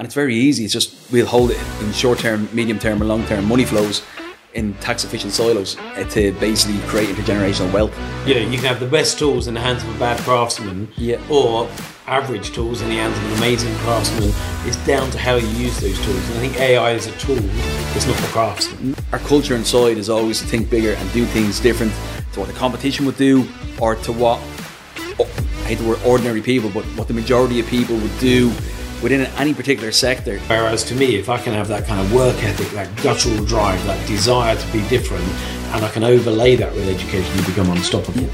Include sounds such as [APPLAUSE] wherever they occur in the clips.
and it's very easy. It's just we'll hold it in short term, medium term, and long term money flows in tax efficient silos uh, to basically create intergenerational wealth. You know, you can have the best tools in the hands of a bad craftsman, Yeah. or average tools in the hands of an amazing craftsman. It's down to how you use those tools. And I think AI is a tool, it's not the craftsman. Our culture inside is always to think bigger and do things different to what the competition would do or to what oh, I hate the word ordinary people, but what the majority of people would do within any particular sector. Whereas to me, if I can have that kind of work ethic, that guttural drive, that desire to be different, and I can overlay that with education, you become unstoppable.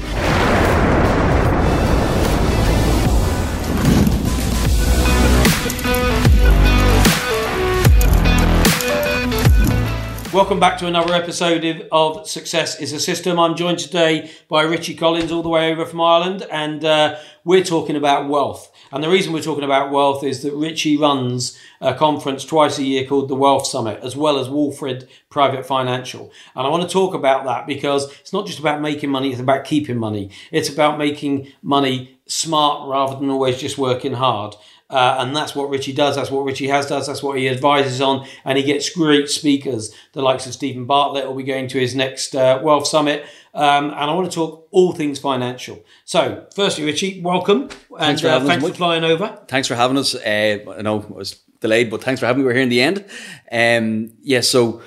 Welcome back to another episode of Success is a System. I'm joined today by Richie Collins, all the way over from Ireland, and uh, we're talking about wealth. And the reason we're talking about wealth is that Richie runs a conference twice a year called the Wealth Summit, as well as Walfrid Private Financial. And I want to talk about that because it's not just about making money, it's about keeping money. It's about making money smart rather than always just working hard. Uh, and that's what Richie does. That's what Richie has does. That's what he advises on. And he gets great speakers, the likes of Stephen Bartlett will be going to his next uh, Wealth Summit. Um, and I want to talk all things financial. So, firstly, Richie, welcome. And for uh, thanks for flying over. Thanks for having us. Uh, I know it was delayed, but thanks for having me. We're here in the end. Um, yeah, so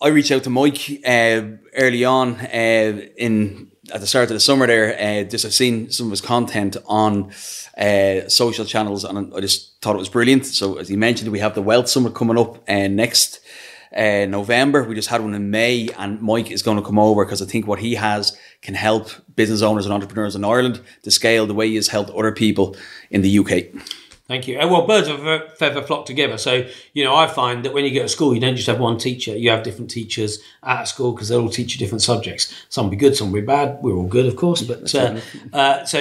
I reached out to Mike uh, early on uh, in at the start of the summer. There, uh, just I've seen some of his content on uh, social channels, and I just thought it was brilliant. So, as he mentioned, we have the Wealth Summit coming up uh, next uh, November. We just had one in May, and Mike is going to come over because I think what he has can help business owners and entrepreneurs in Ireland to scale the way he has helped other people in the UK. Thank you. Uh, Well, birds of a feather flock together. So, you know, I find that when you go to school, you don't just have one teacher. You have different teachers at school because they'll all teach you different subjects. Some will be good, some will be bad. We're all good, of course. But uh, uh, so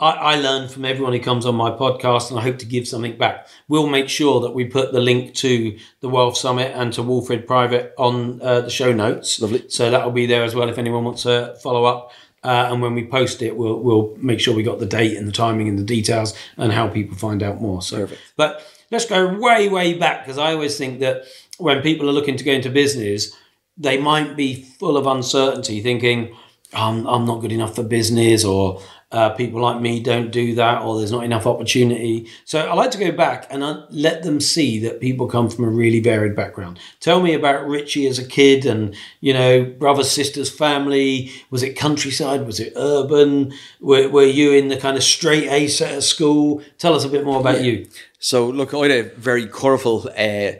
I, I learn from everyone who comes on my podcast, and I hope to give something back. We'll make sure that we put the link to the Wealth Summit and to Walfrid Private on uh, the show notes. Lovely. So that will be there as well if anyone wants to follow up. Uh, and when we post it, we'll we'll make sure we got the date and the timing and the details and how people find out more. So, Perfect. but let's go way way back because I always think that when people are looking to go into business, they might be full of uncertainty, thinking I'm I'm not good enough for business or. Uh, people like me don't do that, or there's not enough opportunity. So I like to go back and uh, let them see that people come from a really varied background. Tell me about Richie as a kid, and you know, brothers, sisters, family. Was it countryside? Was it urban? Were, were you in the kind of straight A set at school? Tell us a bit more about you. So look, I had a very colourful uh,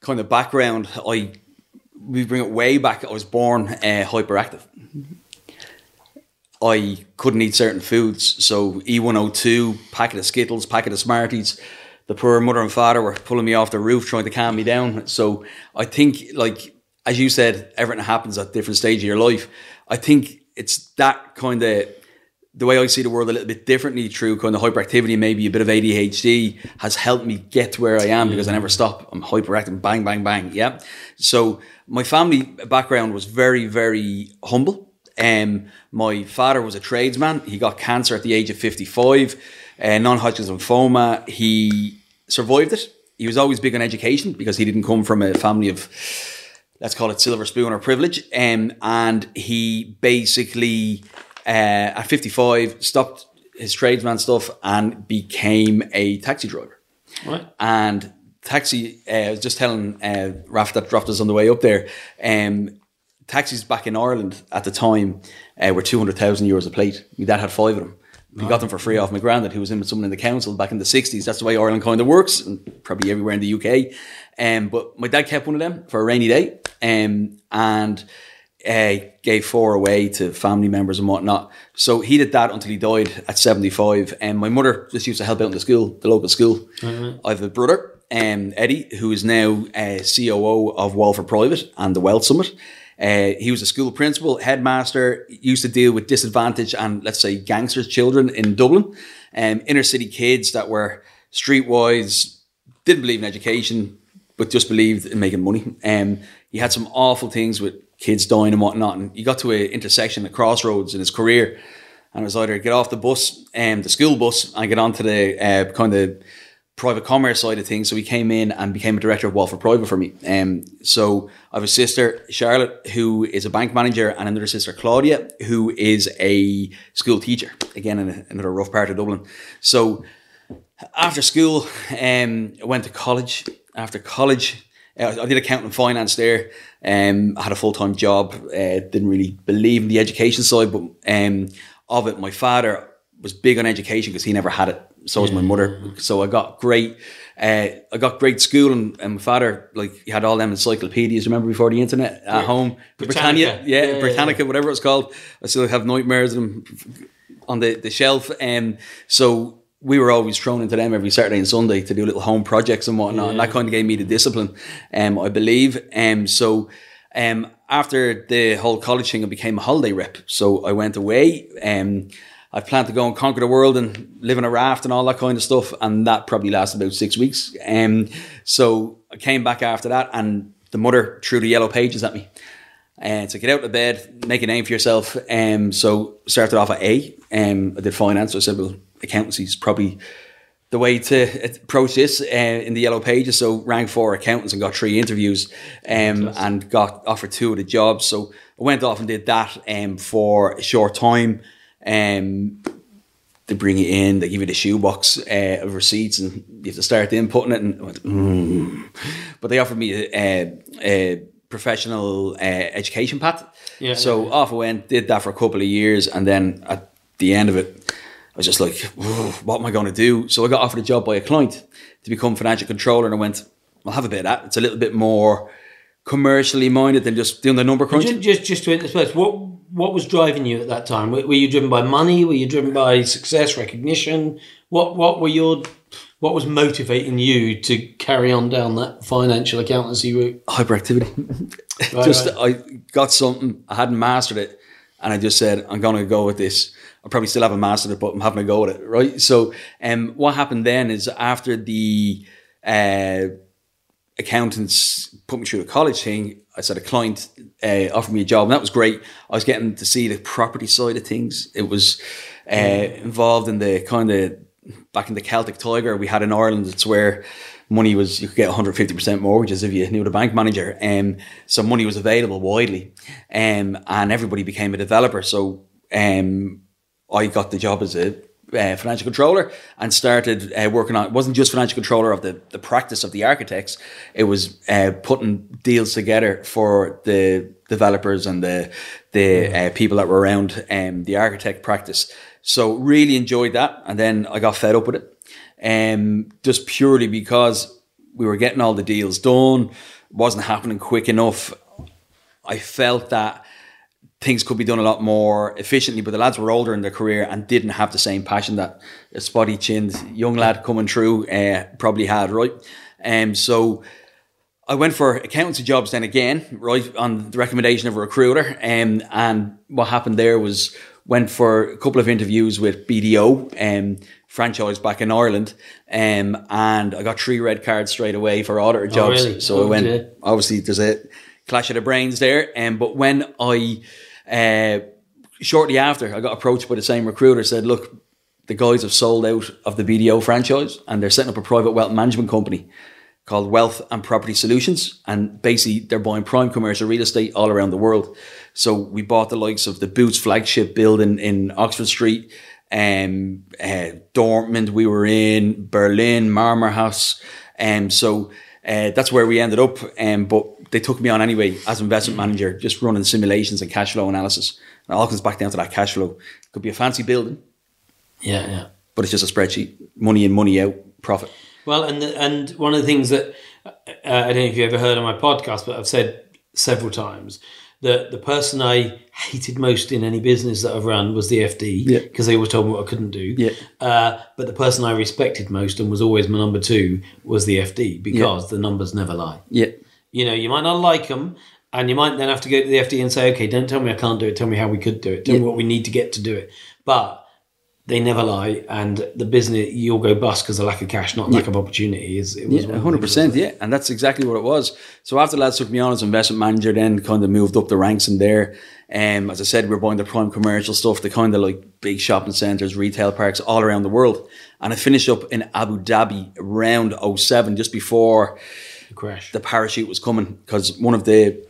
kind of background. I we bring it way back. I was born uh, hyperactive. I couldn't eat certain foods, so E102, packet of Skittles, packet of Smarties. The poor mother and father were pulling me off the roof trying to calm me down. So I think, like as you said, everything happens at different stage of your life. I think it's that kind of the way I see the world a little bit differently through kind of hyperactivity, maybe a bit of ADHD has helped me get to where I am because I never mm. stop. I'm hyperactive, bang, bang, bang. Yeah. So my family background was very, very humble. Um, my father was a tradesman. He got cancer at the age of 55, uh, non-Hodgkin's lymphoma. He survived it. He was always big on education because he didn't come from a family of let's call it silver spoon or privilege. Um, and he basically, uh, at 55, stopped his tradesman stuff and became a taxi driver. Right. And taxi, uh, I was just telling uh, Raf that dropped us on the way up there. Um, taxis back in Ireland at the time uh, were 200,000 euros a plate. My dad had five of them. We got them for free off my granddad, who was in with someone in the council back in the 60s. That's the way Ireland kind of works, and probably everywhere in the UK. Um, but my dad kept one of them for a rainy day um, and uh, gave four away to family members and whatnot. So he did that until he died at 75. And my mother just used to help out in the school, the local school. I have a brother, um, Eddie, who is now uh, COO of Walfrid Private and the Wealth Summit. Uh, he was a school principal, headmaster, used to deal with disadvantaged and let's say gangsters children in Dublin, um, inner city kids that were streetwise, didn't believe in education, but just believed in making money. Um, he had some awful things with kids dying and whatnot, and he got to an intersection, a crossroads in his career, and it was either get off the bus, um, the school bus, and get onto the uh, kind of private commerce side of things. So he came in and became a director of Walfrid Private for me. Um, so I have a sister, Charlotte, who is a bank manager, and another sister, Claudia, who is a school teacher, again, in another rough part of Dublin. So after school, um, I went to college. After college, uh, I did accounting and finance there. Um, I had a full time job. Uh, didn't really believe in the education side, but um, of it, my father was big on education because he never had it so was my mother. So I got great, uh, I got great school, and, and my father like he had all them encyclopedias. Remember before the internet at home, Britannica. Britannia, yeah, Yeah, Britannica, whatever it's called. I still have nightmares of them on the the shelf. Um, so we were always thrown into them every Saturday and Sunday to do little home projects and whatnot, and that kind of gave me the discipline. Um, I believe. Um, so. Um, after the whole college thing, I became a holiday rep. So I went away. Um, I planned to go and conquer the world and live in a raft and all that kind of stuff. And that probably lasted about six weeks. Um, so I came back after that and the mother threw the yellow pages at me. And to get out of bed, make a name for yourself. Um, so started off at A. Um, I did finance. So I said, well, accountancy is probably the way to approach this uh, in the yellow pages. So rang four accountants and got three interviews um, and got offered two of the jobs. So I went off and did that um, for a short time. Um, they bring you in, they give you the shoebox uh, of receipts, and you have to start inputting it. And I went, mm. but they offered me a, a, a professional uh, education path. Yeah. So off I went, did that for a couple of years, and then at the end of it, I was just like, what am I going to do? So I got offered a job by a client to become financial controller, and I went, I'll have a bit of that. It's a little bit more commercially minded than just doing the number crunch. Just, just, just to intersperse, what what was driving you at that time? Were, were you driven by money? Were you driven by success, recognition? What what were your what was motivating you to carry on down that financial accountancy route? Hyperactivity. [LAUGHS] Right, just right. I got something, I hadn't mastered it, and I just said, I'm gonna go with this. I probably still haven't mastered it, but I'm having a go at it, right? So um what happened then is after the uh accountants put me through the college thing. I said a client uh, offered me a job, and that was great. I was getting to see the property side of things. It was uh, involved in the kind of back in the Celtic Tiger we had in Ireland. It's where money was you could get 150 percent mortgages if you knew the bank manager. Um, so money was available widely, um, and everybody became a developer. So um, I got the job as a uh, financial controller and started uh, working on it wasn't just financial controller of the, the practice of the architects. It was uh, putting deals together for the developers and the the uh, people that were around um, the architect practice. So really enjoyed that and then I got fed up with it um, just purely because we were getting all the deals done wasn't happening quick enough. I felt that things could be done a lot more efficiently, but the lads were older in their career and didn't have the same passion that a spotty chinned young lad coming through uh, probably had, right? Um, so I went for accountancy jobs then again, right, on the recommendation of a recruiter. Um, and what happened there was went for a couple of interviews with BDO, um, franchise back in Ireland, um, and I got three red cards straight away for auditor jobs. really? So I Oh, went, dear. obviously there's a clash of the brains there. Um, but when I, uh, shortly after, I got approached by the same recruiter, said, look, the guys have sold out of the BDO franchise and they're setting up a private wealth management company called Wealth and Property Solutions. And basically, they're buying prime commercial real estate all around the world. So we bought the likes of the Boots flagship building in Oxford Street, um, uh, Dortmund, we were in Berlin, Marmor House. Um, so uh, that's where we ended up. Um, but they took me on anyway as investment manager, just running simulations and cash flow analysis. And it all comes back down to that cash flow. It Could be a fancy building, Yeah, yeah. but it's just a spreadsheet. Money in, money out, profit. Well, and the, and one of the things that uh, I don't know if you ever heard on my podcast, but I've said several times that the person I hated most in any business that I've run was the FD Yeah. because they always told me what I couldn't do. Yeah. Uh, but the person I respected most and was always my number two was the FD because the numbers never lie. Yeah. You know, you might not like them, and you might then have to go to the FD and say, okay, don't tell me I can't do it. Tell me how we could do it. Tell me what we need to get to do it. But they never lie, and the business you'll go bust because of lack of cash, not lack of opportunity. Is it was Yeah, one hundred percent. Yeah, and that's exactly what it was. So after the lads took me on as investment manager, then kind of moved up the ranks in there. Um, as I said, we we're buying the prime commercial stuff, the kind of like big shopping centres, retail parks all around the world, and I finished up in Abu Dhabi around 07, just before Crash. the parachute was coming, because one of the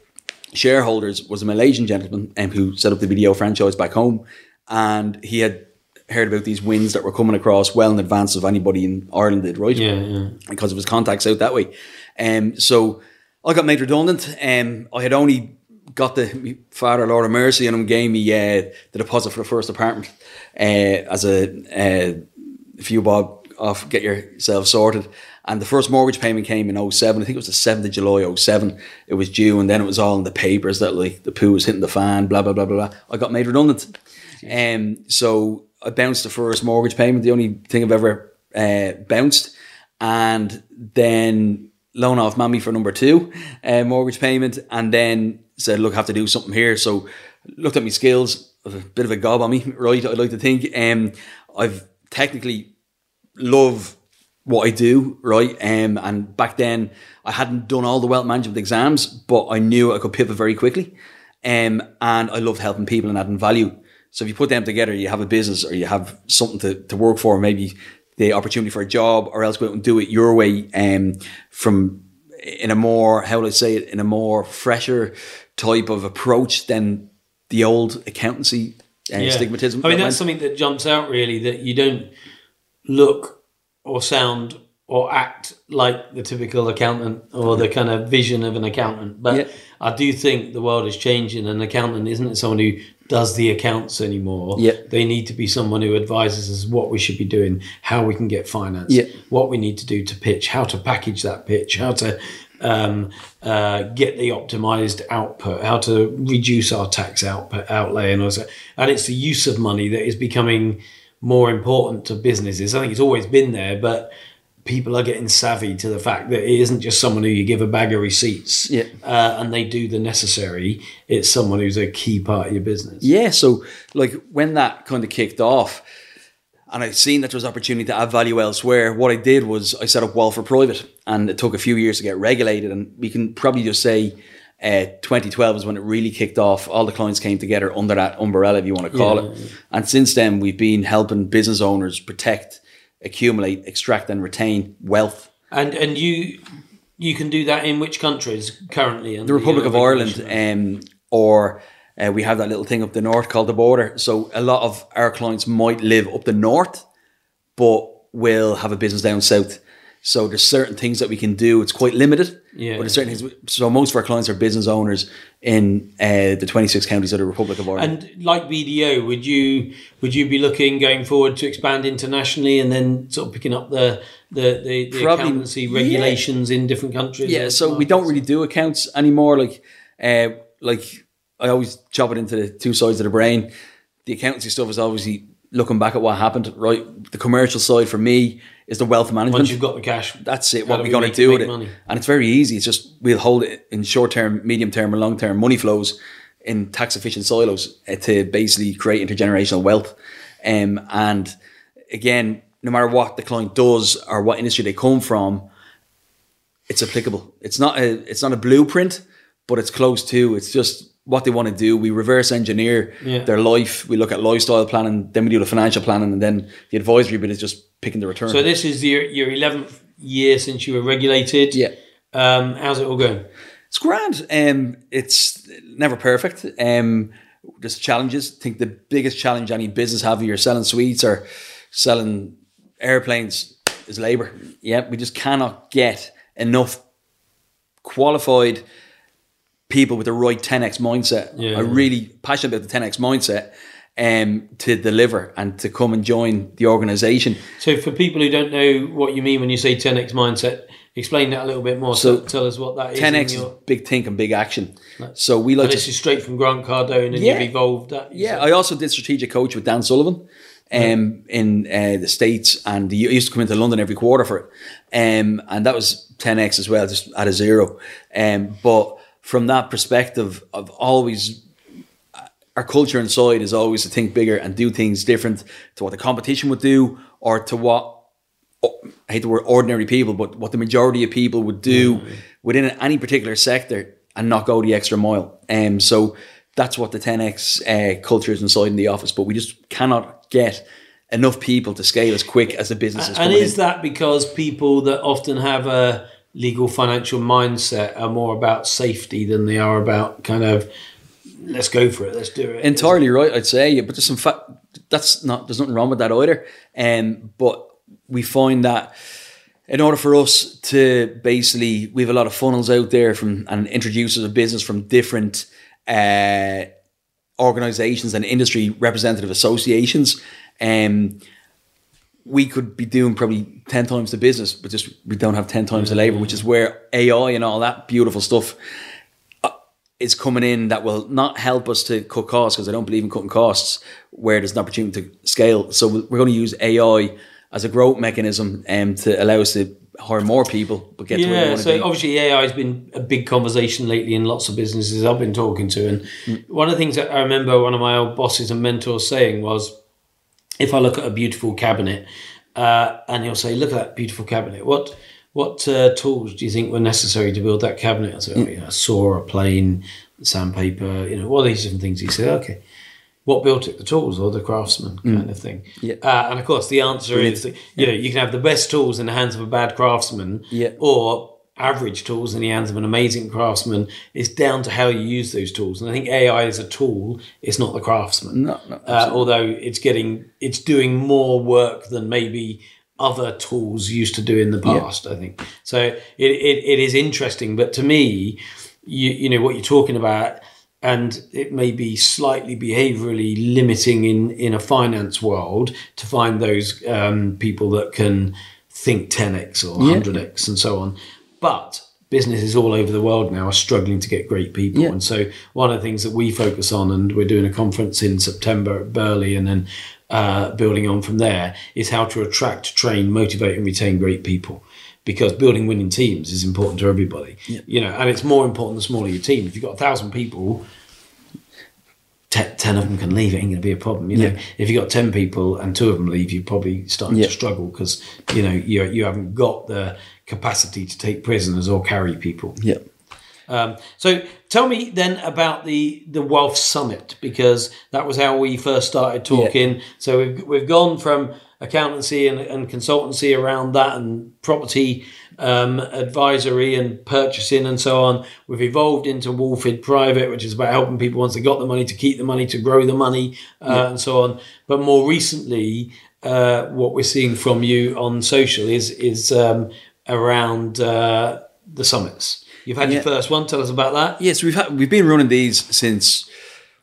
shareholders was a Malaysian gentleman um, who set up the BDO franchise back home, and he had heard about these wins that were coming across well in advance of anybody in Ireland did, right? yeah, yeah. because of his contacts out that way. Um, so I got made redundant. Um, I had only got the father, Lord of Mercy, and him gave me uh, the deposit for the first apartment uh, as a uh, few bob off, get yourself sorted. And the first mortgage payment came in 07. I think it was the 7th of July 07. It was due, and then it was all in the papers that like the poo was hitting the fan, blah, blah, blah, blah, blah. I got made redundant. Um, so I bounced the first mortgage payment, the only thing I've ever uh, bounced. And then loan off mammy for number two uh, mortgage payment. And then said, look, I have to do something here. So looked at my skills, a bit of a gob on me, [LAUGHS] right? I'd like to think. Um, I've technically love what I do, right? Um, and back then I hadn't done all the wealth management exams, but I knew I could pivot very quickly. Um, and I loved helping people and adding value. So if you put them together, you have a business or you have something to, to work for, maybe the opportunity for a job or else go out and do it your way, um, from in a more, how would I say it, in a more fresher type of approach than the old accountancy uh, Yeah. stigmatism. I mean, that that's something that jumps out really that you don't look or sound or act like the typical accountant or the kind of vision of an accountant. But Yeah. I do think the world is changing. An accountant isn't someone who does the accounts anymore. Yeah. They need to be someone who advises us what we should be doing, how we can get finance, Yeah. what we need to do to pitch, how to package that pitch, how to um, uh, get the optimized output, how to reduce our tax output outlay, and also, and it's the use of money that is becoming more important to businesses. I think it's always been there, but people are getting savvy to the fact that it isn't just someone who you give a bag of receipts Yeah. uh, and they do the necessary. It's someone who's a key part of your business. Yeah, so like when that kind of kicked off, and I'd seen that there was opportunity to add value elsewhere, what I did was I set up Walfrid Private, and it took a few years to get regulated. And we can probably just say uh, 2012 is when it really kicked off. All the clients came together under that umbrella, if you want to call Yeah, it. And since then, we've been helping business owners protect, accumulate, extract, and retain wealth. And and you you can do that in which countries currently? the Republic of Ireland, um, or uh, we have that little thing up the north called the border. So a lot of our clients might live up the north, but will have a business down south. So there's certain things that we can do. It's quite limited, Yeah. but there's certain things. So most of our clients are business owners in uh, the 26 counties of the Republic of Ireland. And like BDO, would you would you be looking going forward to expand internationally and then sort of picking up the the the, the Probably- accountancy yeah. regulations in different countries? Yeah, so we don't really do accounts anymore. Like, uh, like I always chop it into the two sides of the brain. The accountancy stuff is obviously looking back at what happened. Right, the commercial side for me is the wealth management. Once you've got the cash, That's it. What we're we going to do with it, money? and it's very easy. It's just we'll hold it in short term, medium term, and long term money flows in tax efficient silos uh, to basically create intergenerational wealth. Um, and again, no matter what the client does or what industry they come from, it's applicable. It's not a it's not a blueprint, but it's close to. It's just what they want to do. We reverse engineer Yeah. their life. We look at lifestyle planning, then we do the financial planning, and then the advisory bit is just picking the return. so this is your your eleventh year since you were regulated. yeah. Um, how's it all going? It's grand. Um, it's never perfect. Um, there's challenges. I think the biggest challenge any business have, if you're selling sweets or selling airplanes, is labor. Yeah, we just cannot get enough qualified people with the right 10x mindset. Yeah. I'm really passionate about the 10x mindset um, to deliver and to come and join the organization. So for people who don't know what you mean when you say 10x mindset, explain that a little bit more. So So tell us what that is. 10x in is your- big think and big action. So we like and to this is straight from Grant Cardone, and Yeah. you've evolved that. you Yeah, said. I also did strategic coach with Dan Sullivan um, in uh, the States, and he used to come into London every quarter for it. Um, and that was 10x as well, just at a zero. Um, but from that perspective, I've always, our culture inside is always to think bigger and do things different to what the competition would do or to what I hate the word ordinary people, but what the majority of people would do within any particular sector and not go the extra mile. Um, so that's what the 10x uh, culture is inside in the office, but we just cannot get enough people to scale as quick as the business is And is in. that because people that often have a legal financial mindset are more about safety than they are about kind of let's go for it, let's do it. entirely right, I'd say. But there's some fact that's not there's nothing wrong with that either. Um, but we find that in order for us to basically we have a lot of funnels out there from and introducers of business from different uh, organizations and industry representative associations. Um, we could be doing probably 10 times the business, but just we don't have 10 times the labor, which is where AI and all that beautiful stuff uh, is coming in that will not help us to cut costs because I don't believe in cutting costs where there's an opportunity to scale. So we're going to use AI as a growth mechanism um, to allow us to hire more people, but get to where we Yeah, want to so be. obviously AI has been a big conversation lately in lots of businesses I've been talking to. And Mm. one of the things that I remember one of my old bosses and mentors saying was, if I look at a beautiful cabinet, uh, and he'll say, "Look at that beautiful cabinet. What what uh, tools do you think were necessary to build that cabinet?" I said, oh, you know, a saw, a plane, sandpaper. You know, all these different things. He said, "Okay." What built it? The tools or the craftsman kind of thing. Yeah. Uh, and of course, the answer is, that, you know, you can have the best tools in the hands of a bad craftsman, Yeah. or average tools in the hands of an amazing craftsman. is down to how you use those tools. And I think AI is a tool; it's not the craftsman. No, no, Uh, although it's getting, it's doing more work than maybe other tools used to do in the past. I think so. It, it, it is interesting, but to me, you you know what you're talking about. And it may be slightly behaviorally limiting in, in a finance world to find those um, people that can think 10x or 100x and so on. But businesses all over the world now are struggling to get great people. Yeah. And so one of the things that we focus on, and we're doing a conference in September at Burley and then uh, building on from there, is how to attract, train, motivate, and retain great people. Because building winning teams is important to everybody, you know, and it's more important the smaller your team. If you've got a thousand people, 10 of them can leave, it ain't going to be a problem. You know, Yeah. if you've got 10 people and two of them leave, you're probably starting Yeah. to struggle because, you know, you, you haven't got the capacity to take prisoners or carry people. yeah. Um, so tell me then about the, the Wealth Summit because that was how we first started talking. So we've, we've gone from accountancy and, and consultancy around that and property um, advisory and purchasing and so on. We've evolved into Walfrid Private, which is about helping people once they got the money to keep the money, to grow the money uh, and so on. But more recently, uh, what we're seeing from you on social is is um, around uh, the summits. You've had your first one. Tell us about that. Yes, we've had, we've been running these since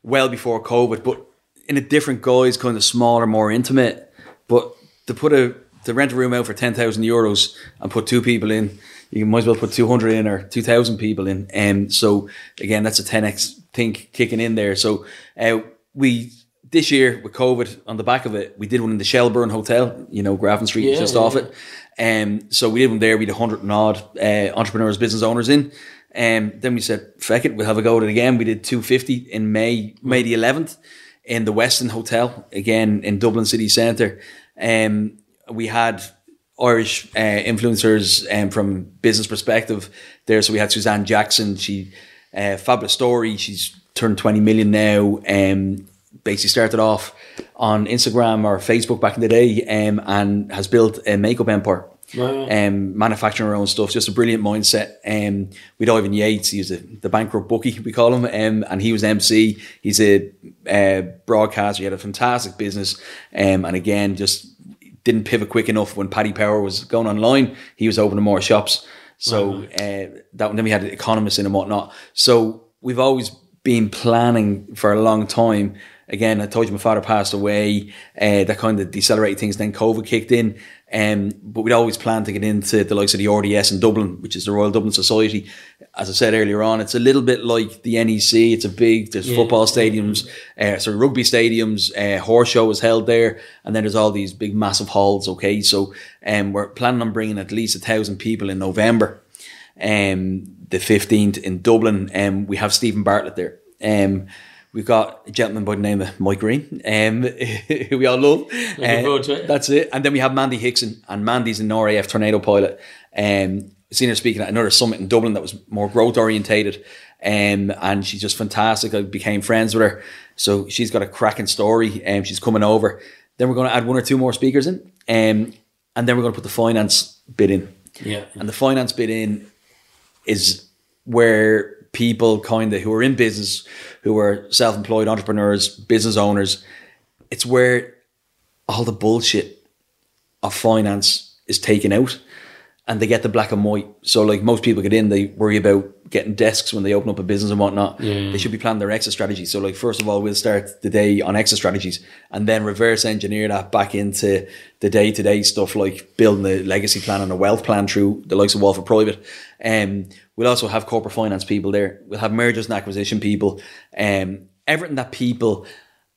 well before COVID, but in a different guise, kind of smaller, more intimate. But to put a to rent a room out for ten thousand euros and put two people in, you might as well put two hundred in or two thousand people in. And um, so again, that's a ten x thing kicking in there. So uh, we this year with COVID on the back of it, we did one in the Shelbourne Hotel, you know, Grafton Street, Yeah, just yeah, off yeah. it. Um, so we did one there. We had a hundred and odd uh, entrepreneurs, business owners in. Um, then we said, "Feck it, we'll have a go at it again." We did two fifty in May, May the eleventh, in the Westin Hotel again in Dublin city centre. Um, we had Irish uh, influencers um, from business perspective there. So we had Suzanne Jackson. She uh, fabulous story. She's turned twenty million now. Um, basically started off on Instagram or Facebook back in the day, um, and has built a makeup empire. Wow. Um, manufacturing our own stuff, just a brilliant mindset. Um, with Ivan Yates, he's a, the bankrupt bookie, we call him, um, and he was MC. He's a uh, broadcaster. He had a fantastic business, um, and again, just didn't pivot quick enough when Paddy Power was going online. He was opening more shops. So uh, that then we had economists in and whatnot. So we've always been planning for a long time. Again, I told you my father passed away. Uh, that kind of decelerated things. Then COVID kicked in. Um, but we'd always planned to get into the likes of the RDS in Dublin, which is the Royal Dublin Society. As I said earlier on, it's a little bit like the NEC. It's a big, there's football stadiums, uh, so rugby stadiums, uh, horse show is held there, and then there's all these big, massive halls. Okay, so um, we're planning on bringing at least a thousand people in November, um, the 15th in Dublin. Um, we have Stephen Bartlett there. Um, we've got a gentleman by the name of Mike Greene, um, [LAUGHS] who we all love. Looking forward to it. That's it. And then we have Mandy Hickson, and Mandy's an RAF tornado pilot. Um, seen her speaking at another summit in Dublin that was more growth orientated. Um, and she's just fantastic. I became friends with her. So she's got a cracking story. Um, she's coming over. Then we're going to add one or two more speakers in, um, and then we're going to put the finance bit in. Yeah. And the finance bit in is where people kind of who are in business, who are self-employed entrepreneurs, business owners, it's where all the bullshit of finance is taken out and they get the black and white. So like most people get in, they worry about getting desks when they open up a business and whatnot. They should be planning their exit strategy. So like first of all, we'll start the day on exit strategies and then reverse engineer that back into the day to day stuff like building a legacy plan and a wealth plan through the likes of Walfrid Private. Um, we'll also have corporate finance people there. We'll have mergers and acquisition people. Um, everything that people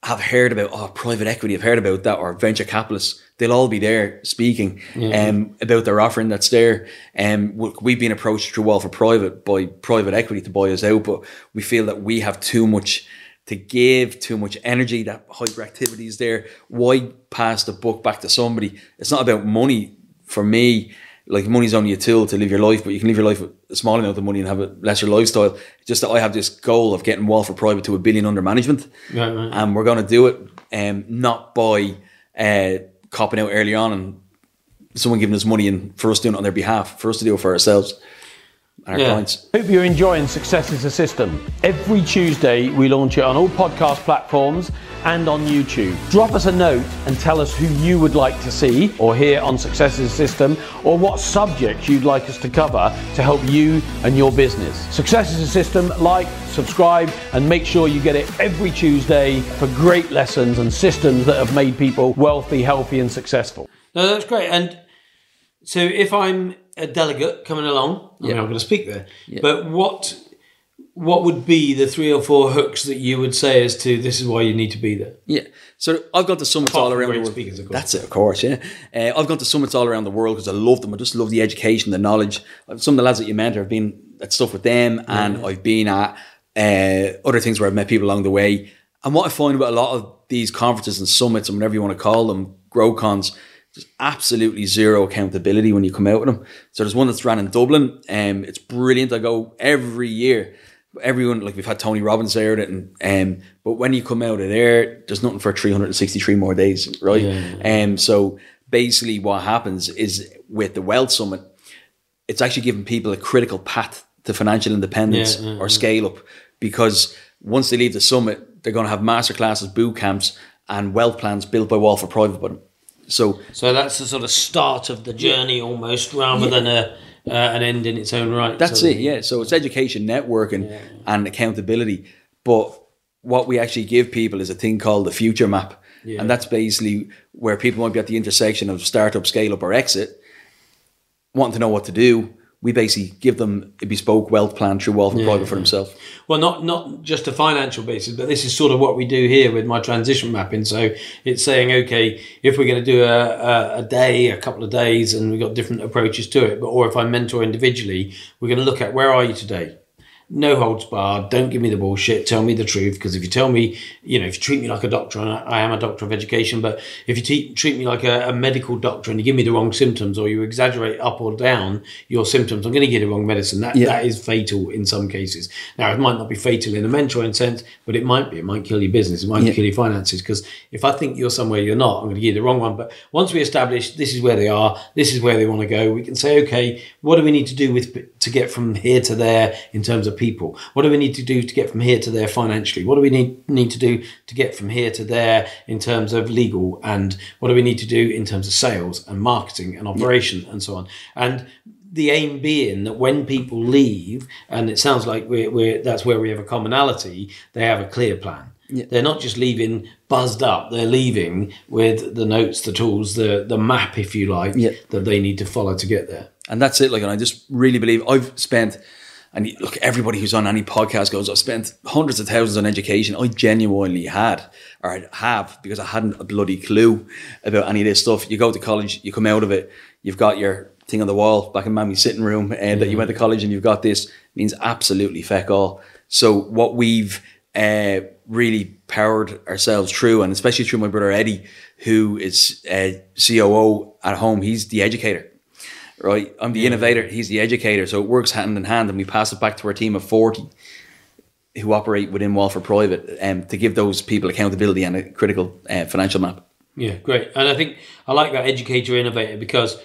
have heard about, oh, private equity, have heard about that, or venture capitalists, they'll all be there speaking um, about their offering that's there. Um, we- we've been approached through Walfrid Private by private equity to buy us out, but we feel that we have too much to give, too much energy, that hyperactivity is there. Why pass the book back to somebody? It's not about money for me. Like money's only a tool to live your life, but you can live your life with a small amount of money and have a lesser lifestyle. Just that I have this goal of getting Walfrid Private to a billion under management Right, right. and we're going to do it um, not by uh, copping out early on and someone giving us money and for us doing it on their behalf, for us to do it for ourselves and our Yeah. clients. Hope you're enjoying Success is a System. Every Tuesday, we launch it on all podcast platforms and on YouTube. Drop us a note and tell us who you would like to see or hear on Success is a System or what subjects you'd like us to cover to help you and your business. Success is a System. Like, subscribe, and make sure you get it every Tuesday for great lessons and systems that have made people wealthy, healthy, and successful. No, that's great. And so if I'm a delegate coming along, I mean, I'm going to speak there, but what what would be the three or four hooks that you would say as to this is why you need to be there? Yeah. So I've got the summits all around the world. speakers. That's it, of course, yeah. Uh, I've gone to summits all around the world because I love them. I just love the education, the knowledge. Some of the lads that you mentor have been at stuff with them, and I've been at uh, other things where I've met people along the way. And what I find about a lot of these conferences and summits, and whatever you want to call them, grow cons, there's absolutely zero accountability when you come out with them. So there's one that's ran in Dublin, and it's brilliant. I go every year. Everyone like we've had Tony Robbins there, and um, but when you come out of there, there's nothing for 363 more days, right? And um, so basically, what happens is with the Wealth Summit, it's actually giving people a critical path to financial independence Yeah, yeah, or scale up because once they leave the summit, they're going to have masterclasses, boot camps, and wealth plans built by Walfrid Private. But so So that's the sort of start of the journey almost, rather than a uh, an end in its own right. That's sort it, yeah. So it's education, networking, and accountability. But what we actually give people is a thing called the future map. And that's basically where people might be at the intersection of startup, scale up, or exit, wanting to know what to do. We basically give them a bespoke wealth plan through Walfrid Private for themselves. Well, not not just a financial basis, but this is sort of what we do here with my transition mapping. So it's saying, okay, if we're going to do a, a, a day, a couple of days, and we've got different approaches to it, but or if I mentor individually, we're going to look at where are you today. No holds barred. Don't give me the bullshit. Tell me the truth. Because if you tell me, you know, if you treat me like a doctor, and I, am a doctor of education, but if you te- treat me like a, a medical doctor and you give me the wrong symptoms or you exaggerate up or down your symptoms, I'm going to give you the wrong medicine. That Yeah. that is fatal in some cases. Now, it might not be fatal in a mentoring sense, but it might be. It might kill your business. It might Yeah. kill your finances. Because if I think you're somewhere you're not, I'm going to give you the wrong one. But once we establish this is where they are, this is where they want to go, we can say, okay, what do we need to do with to get from here to there in terms of people? What do we need to do to get from here to there financially? What do we need need to do to get from here to there in terms of legal? And what do we need to do in terms of sales and marketing and operation and so on? And the aim being that when people leave, and it sounds like we're, we're that's where we have a commonality, they have a clear plan. They're not just leaving buzzed up. They're leaving with the notes, the tools, the the map, if you like, Yeah. that they need to follow to get there. And that's it. Like, and I just really believe I've spent, and look, everybody who's on any podcast goes, I've spent hundreds of thousands on education. I genuinely had, or I have, because I hadn't a bloody clue about any of this stuff. You go to college, you come out of it, you've got your thing on the wall back in mommy's sitting room, and that you went to college and you've got this means absolutely feck all. So what we've uh, really powered ourselves through, and especially through my brother Eddie, who is uh, COO at home. He's the educator right? I'm the innovator, he's the educator. So it works hand in hand, and we pass it back to our team of 40 who operate within Walfrid Private um, to give those people accountability and a critical uh, financial map. Yeah, great. And I think I like that educator innovator because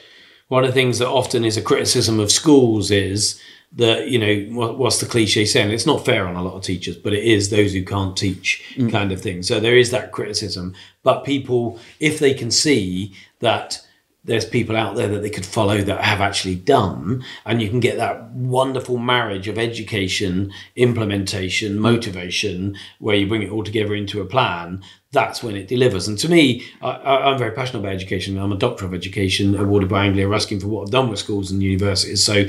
one of the things that often is a criticism of schools is that you know what, what's the cliche saying? It's not fair on a lot of teachers, but it is those who can't teach kind of thing. So there is that criticism. But people, if they can see that there's people out there that they could follow that have actually done, and you can get that wonderful marriage of education, implementation, motivation, where you bring it all together into a plan. That's when it delivers. And to me, I, I'm very passionate about education. I'm a doctor of education, awarded by Anglia Ruskin for what I've done with schools and universities. So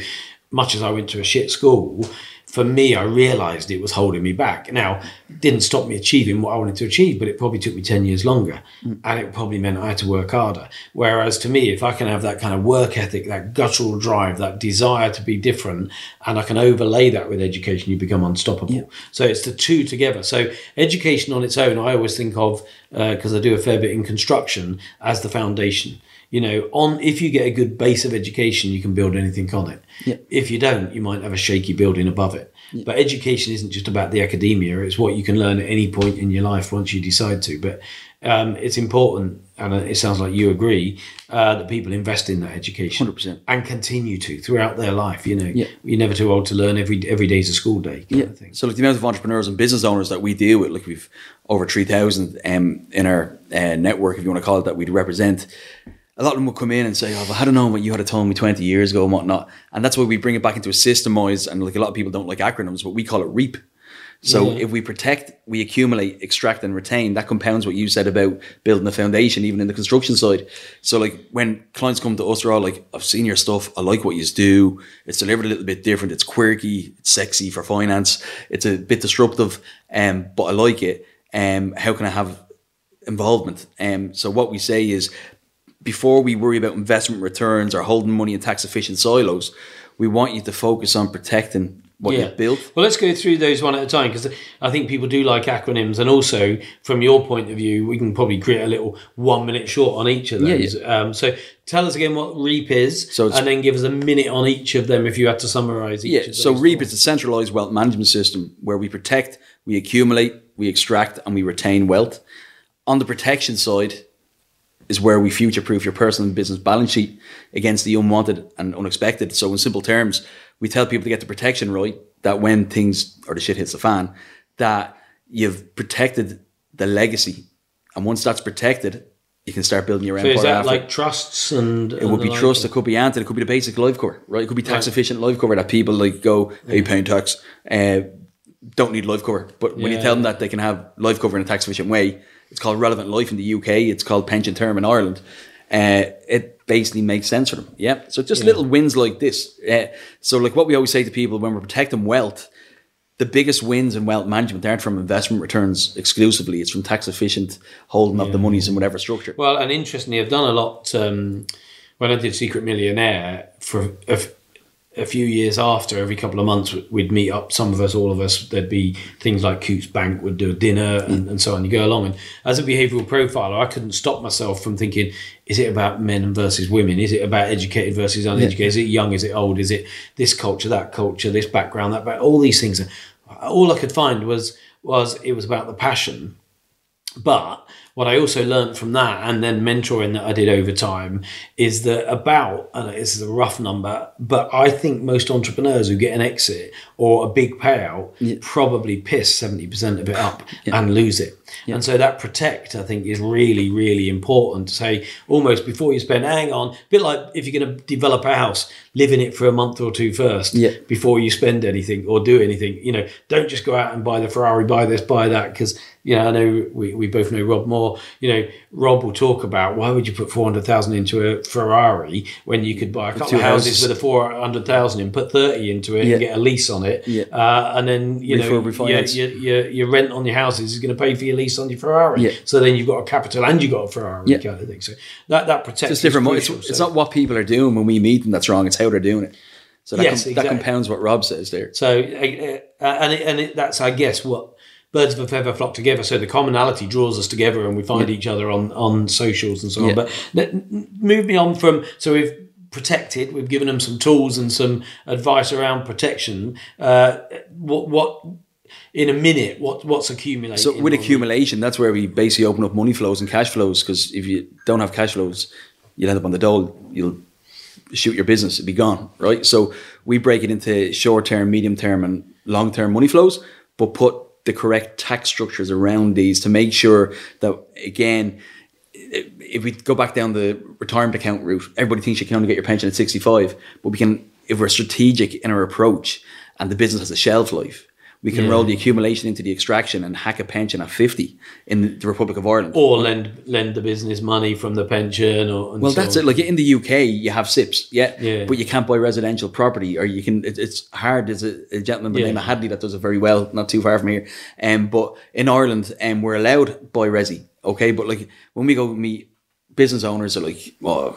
much as I went to a shit school, for me, I realised it was holding me back. Now, it didn't stop me achieving what I wanted to achieve, but it probably took me 10 years longer. Hmm. And it probably meant I had to work harder. Whereas to me, if I can have that kind of work ethic, that guttural drive, that desire to be different, and I can overlay that with education, you become unstoppable. So it's the two together. So education on its own, I always think of, uh, because I do a fair bit in construction, as the foundation you know on if you get a good base of education you can build anything on it Yeah. if you don't you might have a shaky building above it but education isn't just about the academia it's what you can learn at any point in your life once you decide to but um, it's important and it sounds like you agree uh, that people invest in that education 100%. and continue to throughout their life you know Yeah. you're never too old to learn every every day's a school day kind Yeah. of thing So like the amount of entrepreneurs and business owners that we deal with, like we've over three thousand um, in our uh, network, if you want to call it that, we represent. A lot of them will come in and say, "Oh, I had known what you had told me twenty years ago and whatnot," and that's why we bring it back into a systemized. And like a lot of people don't like acronyms, but we call it REAP. So Yeah. if we protect, we accumulate, extract, and retain. That compounds what you said about building a foundation, even in the construction side. So like when clients come to us, they're all like, "I've seen your stuff. I like what you do. It's delivered a little bit different. It's quirky. It's sexy for finance. It's a bit disruptive, um, but I like it. Um, how can I have involvement?" Um, so what we say is, before we worry about investment returns or holding money in tax efficient silos, we want you to focus on protecting what you've built. Well, let's go through those one at a time because I think people do like acronyms, and also from your point of view, we can probably create a little one minute short on each of Yeah, those. Um, so tell us again what REAP is, So and then give us a minute on each of them if you had to summarise each. Yeah, of so those REAP is a centralized wealth management system where we protect, we accumulate, we extract, and we retain wealth. On the protection side is where we future proof your personal and business balance sheet against the unwanted and unexpected. So, in simple terms, we tell people to get the protection right that when things or the shit hits the fan, that you've protected the legacy. And once that's protected, you can start building your So empire. is that after. like trusts and It would be trust, it could be ant, it could be the basic life cover, right? It could be tax efficient life cover that people like go, hey, you paying tax, uh, don't need life cover. But when you tell them that they can have life cover in a tax efficient way, it's called relevant life in the UK, it's called pension term in Ireland. Uh, it basically makes sense for them. Yeah. So just little wins like this. Uh, so like what we always say to people when we're protecting wealth, the biggest wins in wealth management aren't from investment returns exclusively. It's from tax efficient holding of the monies in whatever structure. Well, and interestingly, I've done a lot um, when I did Secret Millionaire for a, few years after. Every couple of months, we'd meet up. Some of us, all of us. There'd be things like Coutts Bank would do a dinner and, mm. and so on. You go along, and as a behavioural profiler, I couldn't stop myself from thinking: Is it about men versus women? Is it about educated versus uneducated? Is it young? Is it old? Is it this culture, that culture, this background, that back? All these things. All I could find was was it was about the passion but what I also learned from that and then mentoring that I did over time is that about, and this is a rough number, but I think most entrepreneurs who get an exit or a big payout probably piss 70% of it up and lose it. And so that protect, I think, is really, really important to say almost before you spend, hang on, a bit like if you're going to develop a house, live in it for a month or two first Yeah. before you spend anything or do anything. You know, don't just go out and buy the Ferrari, buy this, buy that. Because, you know, I know we, we both know Rob Moore. You know, Rob will talk about why would you put 400,000 into a Ferrari when you could buy a couple of houses houses. with a 400,000 and put 30 into it Yeah. and get a lease on it. Yeah. Uh, and then, you know, your, your, your, rent on your houses is going to pay for your lease on your Ferrari. Yeah. So then you've got a capital and you've got a Ferrari Yeah. kind of thing. So that, that protects It's different. is It's, crucial. it's not what people are doing when we meet them that's wrong. It's how they're doing it. So that, Yes, com- exactly. that compounds what Rob says there. So, uh, uh, and it, and it, that's, I guess, what birds of a feather flock together. So the commonality draws us together, and we find each other on on socials and so Yeah. on. But let, move me on from so we've protected, we've given them some tools and some advice around protection. Uh, what what in a minute what what's accumulating. So with accumulation, that's where we basically open up money flows and cash flows. Because if you don't have cash flows, you'll end up on the dole. You'll shoot your business; it'll be gone, right? So we break it into short term, medium term, and long term money flows, but put the correct tax structures around these to make sure that again if we go back down the retirement account route, everybody thinks you can only get your pension at 65, but we can, if we're strategic in our approach and the business has a shelf life, we can Yeah. roll the accumulation into the extraction and hack a pension at 50 in the Republic of Ireland. or lend lend the business money from the pension or and Well, so that's on. it. Like in the UK, you have SIPPs, yeah, Yeah. but you can't buy residential property, or you can. It, it's hard. There's a, a gentleman by the Yeah. name of Hadley that does it very well, not too far from here. Um, but in Ireland, um, we're allowed buy resi, okay. But like when we go meet business owners, are like, "Oh,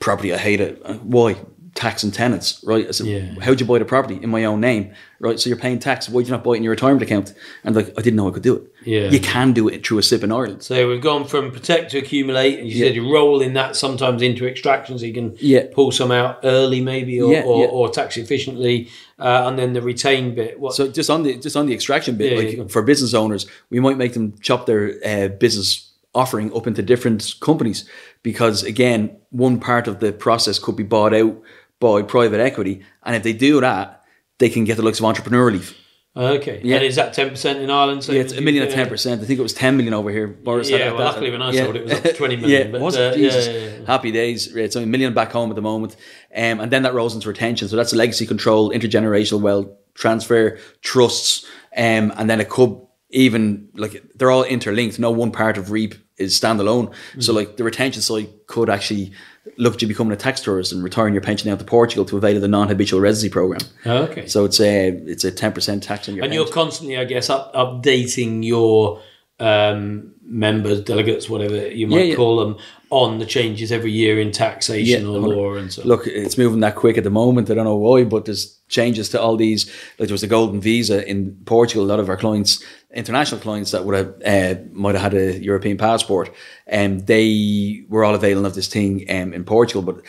property, I hate it. Uh, Why? Tax and tenants, right?" I said, Yeah. "How'd you buy the property in my own name, right? So you're paying tax. Why'd you not buy it in your retirement account?" And like, I didn't know I could do it. Yeah. you can do it through a SIPP in Ireland. So we've gone from protect to accumulate, and you Yeah. said you roll in that sometimes into extraction, so you can Yeah. pull some out early, maybe, or, Yeah, or, yeah. or tax efficiently, uh, and then the retain bit. What? So just on the just on the extraction bit, Yeah, like yeah, for business owners, we might make them chop their uh, business offering up into different companies because again, one part of the process could be bought out by private equity, and if they do that, they can get the likes of entrepreneur relief. okay, Yeah. and is that ten percent in Ireland? So Yeah, it's a million at ten percent. I think it was ten million over here. Boris had Yeah, at well, that. luckily when I Yeah. sold it, it was up to 20 million, [LAUGHS] yeah, but, was uh, it? yeah, Jesus. yeah, yeah. Happy days. Right, It's only a million back home at the moment, um, and then that rolls into retention. So that's legacy control, intergenerational wealth transfer, trusts, um, and then it could even like they're all interlinked. No one part of REAP is standalone. Mm. So like the retention side could actually look at you becoming a tax tourist and retiring your pension out to Portugal to avail of the non-habitual residency program. Okay. So it's a it's a ten percent tax on your and pension. you're constantly, I guess, up, updating your um, members, delegates, whatever you might Yeah, yeah. call them, on the changes every year in taxation Yeah, or law and so. Look, it's moving that quick at the moment. I don't know why, but there's changes to all these. Like there was the golden visa in Portugal. A lot of our clients, international clients that would have uh, might have had a European passport, and they were all availing of this thing um, in Portugal, but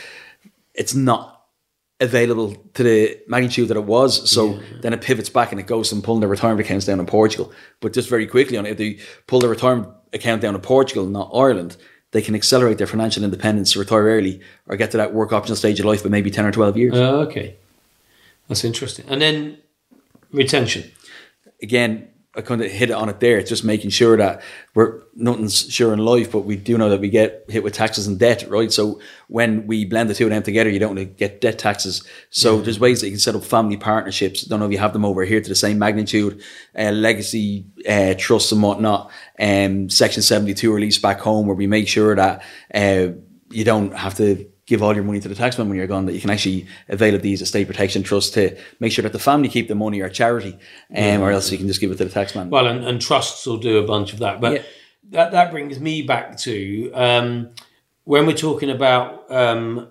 it's not available to the magnitude that it was. So then it pivots back and it goes and pulling their retirement accounts down in Portugal. But just very quickly on it, if they pull their retirement account down in Portugal, not Ireland, they can accelerate their financial independence, retire early, or get to that work optional stage of life by maybe 10 or 12 years. Oh, okay. That's interesting. And then retention. Again, I kind of hit it on it there. It's just making sure that we're nothing's sure in life, but we do know that we get hit with taxes and debt, right? So when we blend the two of them together, you don't want to get debt taxes. So there's ways that you can set up family partnerships. Don't know if you have them over here to the same magnitude, uh, legacy uh, trusts and whatnot. Um, Section 72 relief back home, where we make sure that uh, you don't have to give all your money to the taxman when you're gone, that you can actually avail of these estate protection trusts to make sure that the family keep the money or charity, um, or else you can just give it to the taxman. Well, and, and trusts will do a bunch of that. But Yeah. that, that brings me back to um, when we're talking about um,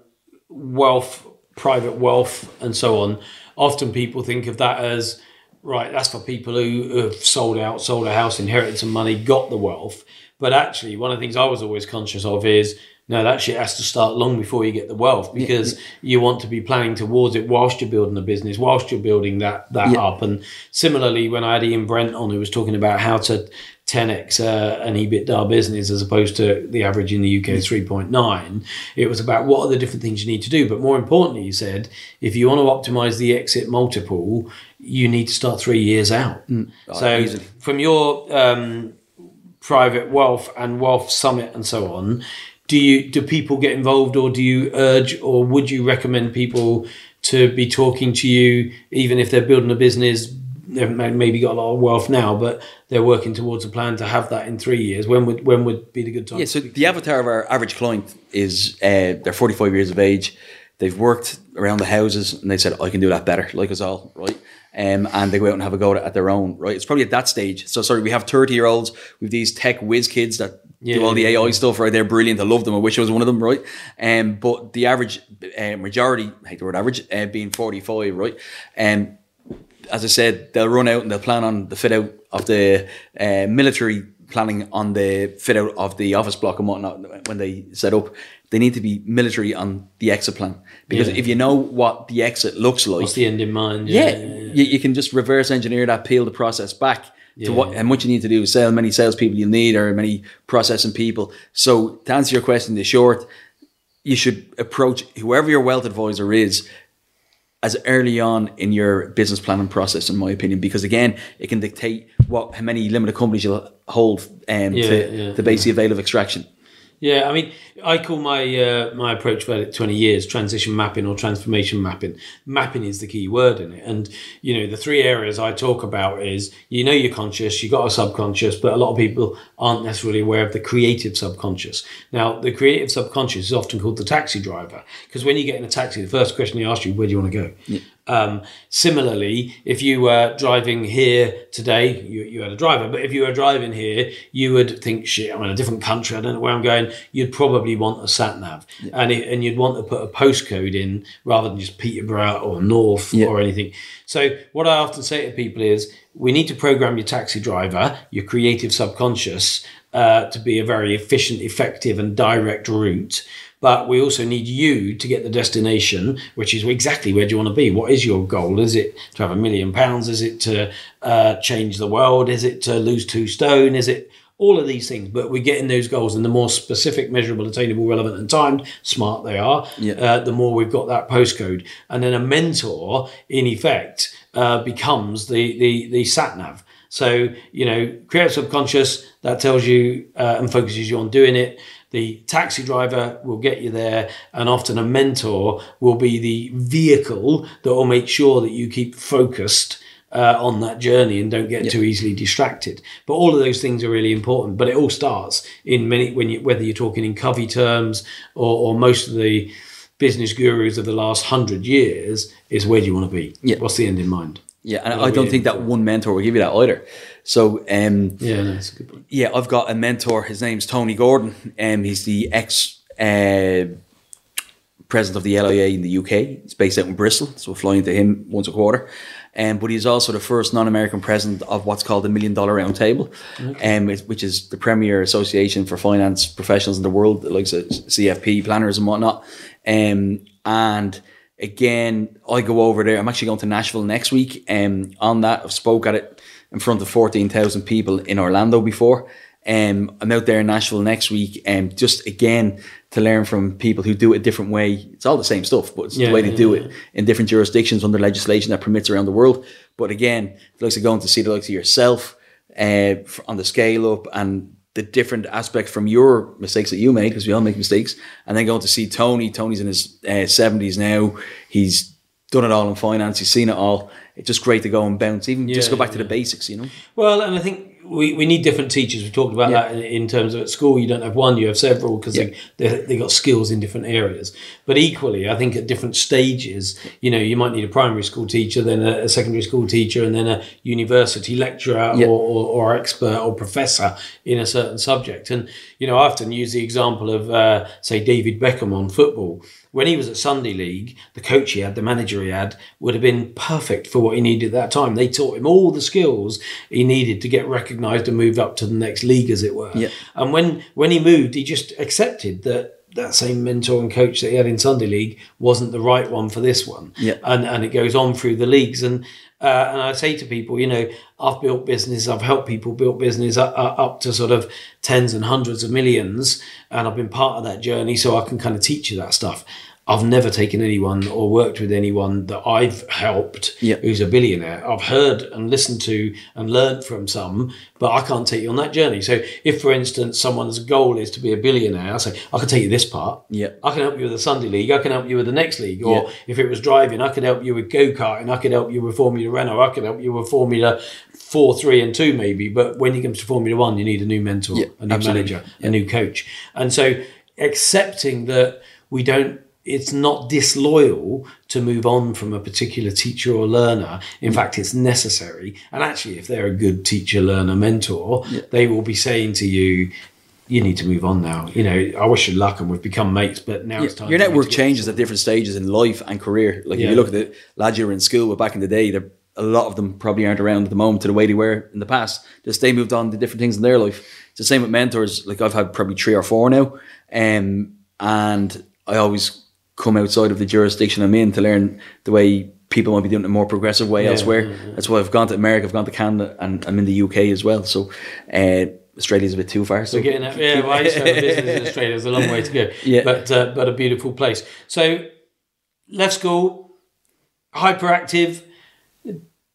wealth, private wealth, and so on, often people think of that as right, that's for people who have sold out, sold a house, inherited some money, got the wealth. But actually, one of the things I was always conscious of is no, that shit has to start long before you get the wealth because you want to be planning towards it whilst you're building a business, whilst you're building that that Yeah. up. And similarly, when I had Ian Brent on, who was talking about how to 10x uh, an EBITDA business as opposed to the average in the UK is 3.9, it was about what are the different things you need to do. But more importantly, he said, if you want to optimize the exit multiple, you need to start three years out. so easily. from your um, private wealth and wealth summit and so on do you do people get involved or do you urge or would you recommend people to be talking to you even if they're building a business they've maybe got a lot of wealth now but they're working towards a plan to have that in three years when would when would be the good time Yeah, so the avatar of our average client is uh, they're 45 years of age. They've worked around the houses and they said, I can do that better, like us all, right? Um, and they go out and have a go at their own, right? It's probably at that stage. So, sorry, we have 30 year olds, with these tech whiz kids that Yeah, do all the yeah, AI stuff, right? They're brilliant. I love them. I wish I was one of them, right? Um, but the average uh, majority, I hate the word average, uh, being 45, right? Um, as I said, they'll run out and they'll plan on the fit out of the uh, military planning on the fit out of the office block and whatnot when they set up. They need to be military on the exit plan because Yeah. if you know what the exit looks like, What's the end in mind? yeah, You, you can just reverse engineer that, peel the process back to what, and what you need to do is sell many salespeople you need or many processing people. So to answer your question, the short, you should approach whoever your wealth advisor is as early on in your business planning process, in my opinion, because again, it can dictate what how many limited companies you'll hold um, Yeah, to, yeah, to basically avail of extraction. Yeah, I mean, I call my uh, my approach it twenty years transition mapping or transformation mapping. Mapping is the key word in it, and you know the three areas I talk about is you know you're conscious, you've got a subconscious, but a lot of people aren't necessarily aware of the creative subconscious. Now, the creative subconscious is often called the taxi driver because when you get in a taxi, the first question they ask you, "Where do you want to go?" Um, similarly, if you were driving here today, you, you had a driver, but if you were driving here, you would think, shit, I'm in a different country, I don't know where I'm going. You'd probably want a sat nav and, it, and you'd want to put a postcode in rather than just Peterborough or North Yeah. or anything. So, what I often say to people is, we need to program your taxi driver, your creative subconscious, uh, to be a very efficient, effective, and direct route. But we also need you to get the destination, which is exactly where do you want to be? What is your goal? Is it to have a million pounds? Is it to uh, change the world? Is it to lose two stone? Is it all of these things? But we're getting those goals, and the more specific, measurable, attainable, relevant, and timed, smart they are, Yeah. uh, the more we've got that postcode. And then a mentor, in effect, uh, becomes the the the sat nav. So you know, create subconscious that tells you uh, and focuses you on doing it. The taxi driver will get you there, and often a mentor will be the vehicle that will make sure that you keep focused uh, on that journey and don't get too easily distracted. But all of those things are really important. But it all starts in many when you whether you're talking in Covey terms or, or most of the business gurus of the last hundred years is where do you want to be? Yeah. What's the end in mind? Yeah, and I don't think that one mentor will give you that either. So, um, Yeah, no, that's a good point. yeah, I've got a mentor. His name's Tony Gordon, and he's the ex uh, president of the LIA in the UK. He's based out in Bristol, so we're flying to him once a quarter. Um, but he's also the first non-American president of what's called the Million Dollar Round Table, um, which is the premier association for finance professionals in the world, like CFP planners and whatnot. Um, and again, I go over there. I'm actually going to Nashville next week. Um, on that, I've spoke at it in front of 14,000 people in Orlando before. Um, I'm out there in Nashville next week, and just again to learn from people who do it a different way. It's all the same stuff, but it's Yeah, the way they yeah, do yeah. it in different jurisdictions under legislation that permits around the world. But again, the looks of going to see the likes of yourself uh, on the scale up and the different aspects from your mistakes that you made, because we all make mistakes, and then going to see Tony. Tony's in his uh, 70s now. He's done it all in finance. He's seen it all. It's just great to go and bounce, even just go back to the basics, you know? Well, and I think we, we need different teachers. We talked about Yeah. that in, in terms of at school, you don't have one, you have several because Yeah. they, they, they got skills in different areas. But equally, I think at different stages, you know, you might need a primary school teacher, then a, a secondary school teacher, and then a university lecturer Yeah. or, or, or expert or professor in a certain subject. And, you know, I often use the example of, uh, say, David Beckham on football. When he was at Sunday League, the coach he had, the manager he had, would have been perfect for what he needed at that time. They taught him all the skills he needed to get recognised and move up to the next league, as it were. Yeah. And when when he moved, he just accepted that that same mentor and coach that he had in Sunday League wasn't the right one for this one. Yeah. And and it goes on through the leagues. And uh, and I say to people, you know, I've built business, I've helped people build business up, up to sort of tens and hundreds of millions, and I've been part of that journey, so I can kind of teach you that stuff. I've never taken anyone or worked with anyone that I've helped Yeah. who's a billionaire. I've heard and listened to and learned from some, but I can't take you on that journey. So, if for instance someone's goal is to be a billionaire, I say I can take you this part. Yeah. I can help you with the Sunday league. I can help you with the next league. Or Yeah. if it was driving, I could help you with go karting. I could help you with Formula Renault. I could help you with Formula Four, Three, and Two, maybe. But when it comes to Formula One, you need a new mentor, Yeah, a new absolutely. manager, a new coach. And so, accepting that we don't. It's not disloyal to move on from a particular teacher or learner. In fact, it's necessary. And actually, if they're a good teacher, learner, mentor, they will be saying to you, you need to move on now. You know, I wish you luck and we've become mates, but now it's time. Your network changes at different stages in life and career. Like if you look at the lads you were in school with back in the day, they're- a lot of them probably aren't around at the moment to the way they were in the past. Just they moved on to different things in their life. It's the same with mentors. Like I've had probably three or four now, um, and I always come outside of the jurisdiction I'm in to learn the way people might be doing it in a more progressive way elsewhere. That's why I've gone to America, I've gone to Canada, and I'm in the UK as well. So uh, Australia's a bit too far. So We're getting that. Yeah, well, I used to have a business in [LAUGHS] Australia. There's a long way to go. Yeah. But uh, but a beautiful place. So left school, hyperactive,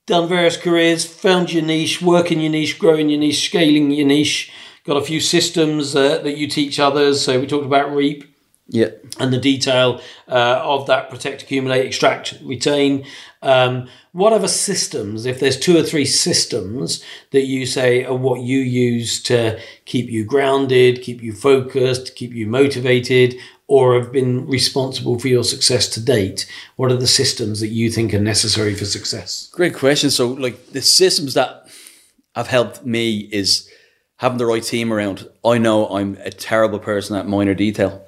done various careers, found your niche, working your niche, growing your niche, scaling your niche. Got a few systems uh, that you teach others. So we talked about Reap yeah, and the detail uh, of that protect, accumulate, extract, retain. Um, what other systems, if there's two or three systems that you say are what you use to keep you grounded, keep you focused, keep you motivated, or have been responsible for your success to date, what are the systems that you think are necessary for success? great question. So like the systems that have helped me is having the right team around. I know I'm a terrible person at minor detail.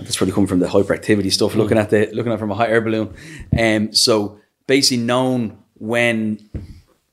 And that's probably come from the hyperactivity stuff. Looking at the looking at it from a hot air balloon. Um, so basically known when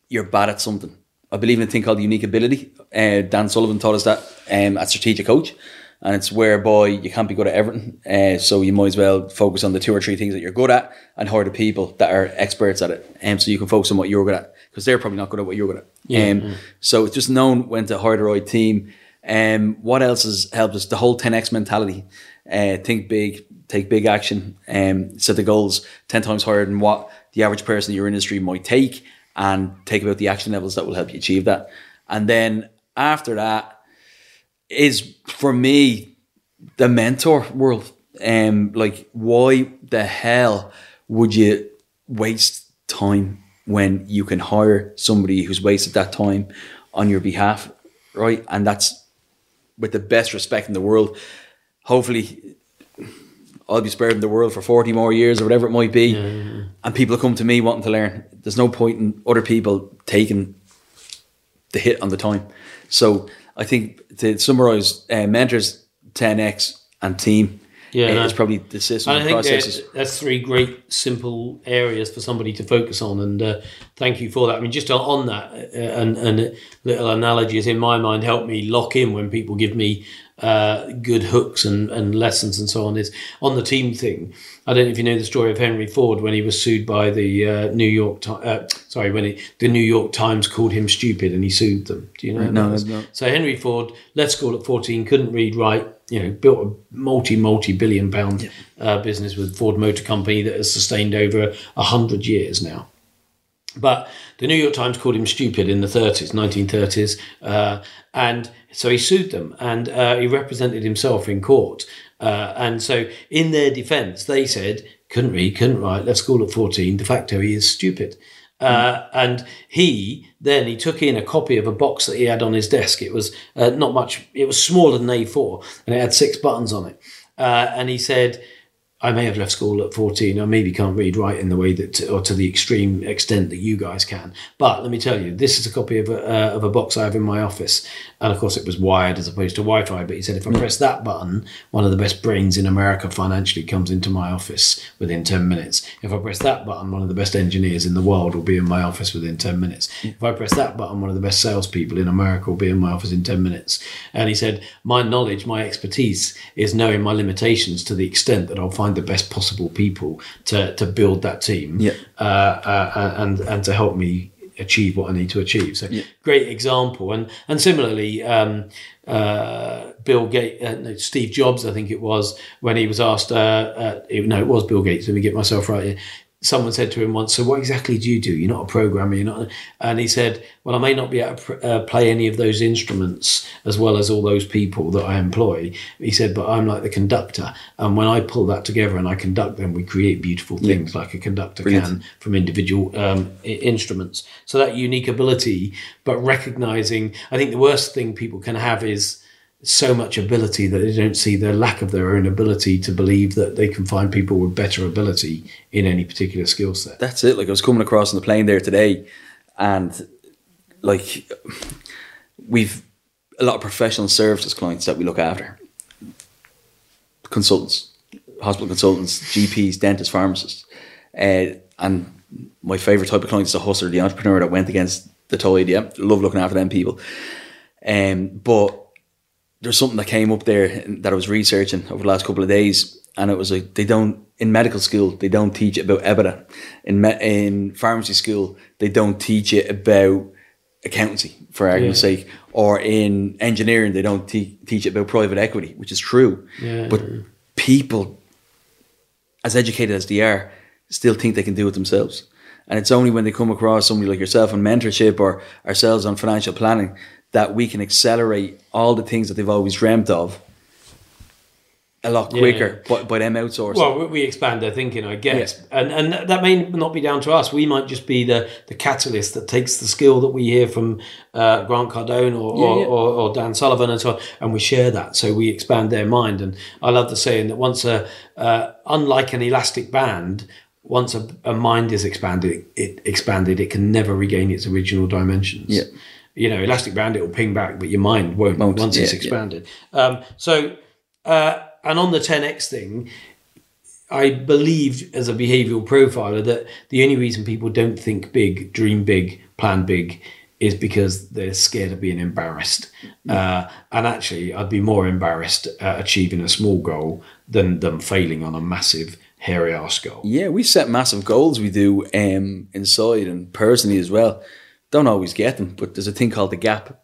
you're bad at something. I believe in a thing called unique ability. Uh, Dan Sullivan taught us that um, at Strategic Coach. And it's whereby you can't be good at everything. Uh, so you might as well focus on the two or three things that you're good at and hire the people that are experts at it. Um, so you can focus on what you're good at because they're probably not good at what you're good at. um, So it's just known when to hire the right team. Um, what else has helped us? The whole 10x mentality. Uh, think big, take big action, um, set the goals 10 times higher than what the average person in your industry might take and take about the action levels that will help you achieve that. And then after that is for me the mentor world. Um, like why the hell would you waste time when you can hire somebody who's wasted that time on your behalf, right? And that's with the best respect in the world. Hopefully, I'll be spared in the world for 40 more years or whatever it might be. And people come to me wanting to learn. There's no point in other people taking the hit on the time. So I think to summarize, uh, mentors, 10x, and team Yeah, uh, no. is probably the system I think processes. that's three great, simple areas for somebody to focus on. And uh, thank you for that. I mean, just on- that, uh, and, and little analogies in my mind help me lock in when people give me uh, good hooks and, and lessons and so on. Is on the team thing. I don't know if you know the story of Henry Ford when he was sued by the uh, New York. Times. Uh, sorry, when he, the New York Times called him stupid and he sued them. Do you know? No, no. So Henry Ford left school at 14, couldn't read, write, you know, built a multi, multi billion pound uh, business with Ford Motor Company that has sustained over a hundred years now. But the New York Times called him stupid in the 30s, 1930s. Uh, and so he sued them and uh, he represented himself in court. Uh, and so, in their defense, they said, couldn't read, couldn't write, left school at 14, de facto, he is stupid. Uh, and he then he took in a copy of a box that he had on his desk. It was uh, not much. It was smaller than A4, and it had six buttons on it. Uh, and he said, "I may have left school at 14. I maybe can't read write in the way that, or to the extreme extent that you guys can. But let me tell you, this is a copy of a, uh, of a box I have in my office. And of course, it was wired as opposed to Wi-Fi. But he said, if I press that button, one of the best brains in America financially comes into my office within 10 minutes. If I press that button, one of the best engineers in the world will be in my office within 10 minutes. If I press that button, one of the best salespeople in America will be in my office in 10 minutes. And he said, my knowledge, my expertise is knowing my limitations to the extent that I'll find the best possible people to, to build that team Yeah. uh, uh, and, and to help me achieve what I need to achieve. So great example. And, and similarly, um, uh, Bill Gates, uh, no, Steve Jobs, I think it was, when he was asked, uh, uh, no, it was Bill Gates. Let me get myself right here. Someone said to him once, "So what exactly do you do? You're not a programmer. You're not." And he said, "Well, I may not be able to pr- uh, play any of those instruments as well as all those people that I employ." He said, "But I'm like the conductor, and when I pull that together and I conduct them, we create beautiful things like a conductor can from individual um, i- instruments. So that unique ability, but recognizing, I think the worst thing people can have is so much ability that they don't see the lack of their own ability to believe that they can find people with better ability in any particular skill set. That's it. Like I was coming across on the plane there today, and like we've a lot of professional services clients that we look after, consultants, hospital consultants, GPs, dentists, pharmacists, uh, and my favorite type of client is the hustler, the entrepreneur that went against the tide. Yeah, love looking after them people. Um, but there's something that came up there that I was researching over the last couple of days, and it was like they don't in medical school they don't teach about EBITDA. In me, in pharmacy school they don't teach it about accountancy, for argument's Yeah. sake, or in engineering they don't te- teach it about private equity, which is true. Yeah. But people, as educated as they are, still think they can do it themselves. And it's only when they come across somebody like yourself on mentorship or ourselves on financial planning that we can accelerate all the things that they've always dreamt of a lot Yeah. quicker by, by them outsourcing. Well, we- expand their thinking, I guess, and and that may not be down to us. We might just be the the catalyst that takes the skill that we hear from uh, Grant Cardone or, or, yeah. or, or Dan Sullivan and so on, and we share that. So we expand their mind. And I love the saying that once a uh, unlike an elastic band. Once a, a mind is expanded, it expanded. It can never regain its original dimensions. Yeah. You know, elastic band, it will ping back, but your mind won't, once it's yeah, yeah. expanded. Um, so, uh, and on the 10x thing, I believe as a behavioral profiler that the only reason people don't think big, dream big, plan big is because they're scared of being embarrassed. Uh, and actually, I'd be more embarrassed at achieving a small goal than them failing on a massive, hairy ass goal. Yeah, we set massive goals. We do um, inside and personally as well. Don't always get them, but there's a thing called the gap.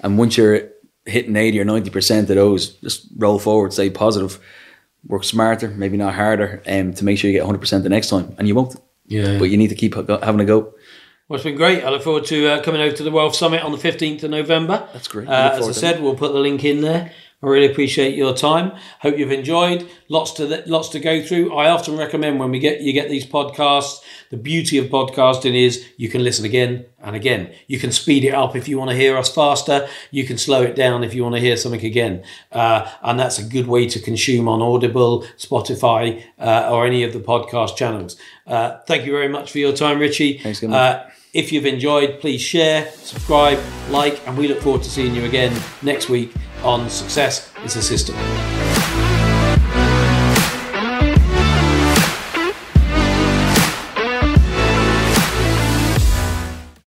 And once you're hitting 80 or 90% of those, just roll forward, stay positive, work smarter, maybe not harder, um, to make sure you get 100% the next time. And you won't. Yeah. But you need to keep having a go. Well, it's been great. I look forward to uh, coming over to the Wealth Summit on the 15th of November. That's great. Uh, as I said, we'll put the link in there. I really appreciate your time. Hope you've enjoyed. Lots to th- lots to go through. I often recommend when we get you get these podcasts. The beauty of podcasting is you can listen again and again. You can speed it up if you want to hear us faster. You can slow it down if you want to hear something again. Uh, and that's a good way to consume on Audible, Spotify, uh, or any of the podcast channels. Uh, thank you very much for your time, Richie. Thanks, Uh, if you've enjoyed, please share, subscribe, like, and we look forward to seeing you again next week on Success is a System.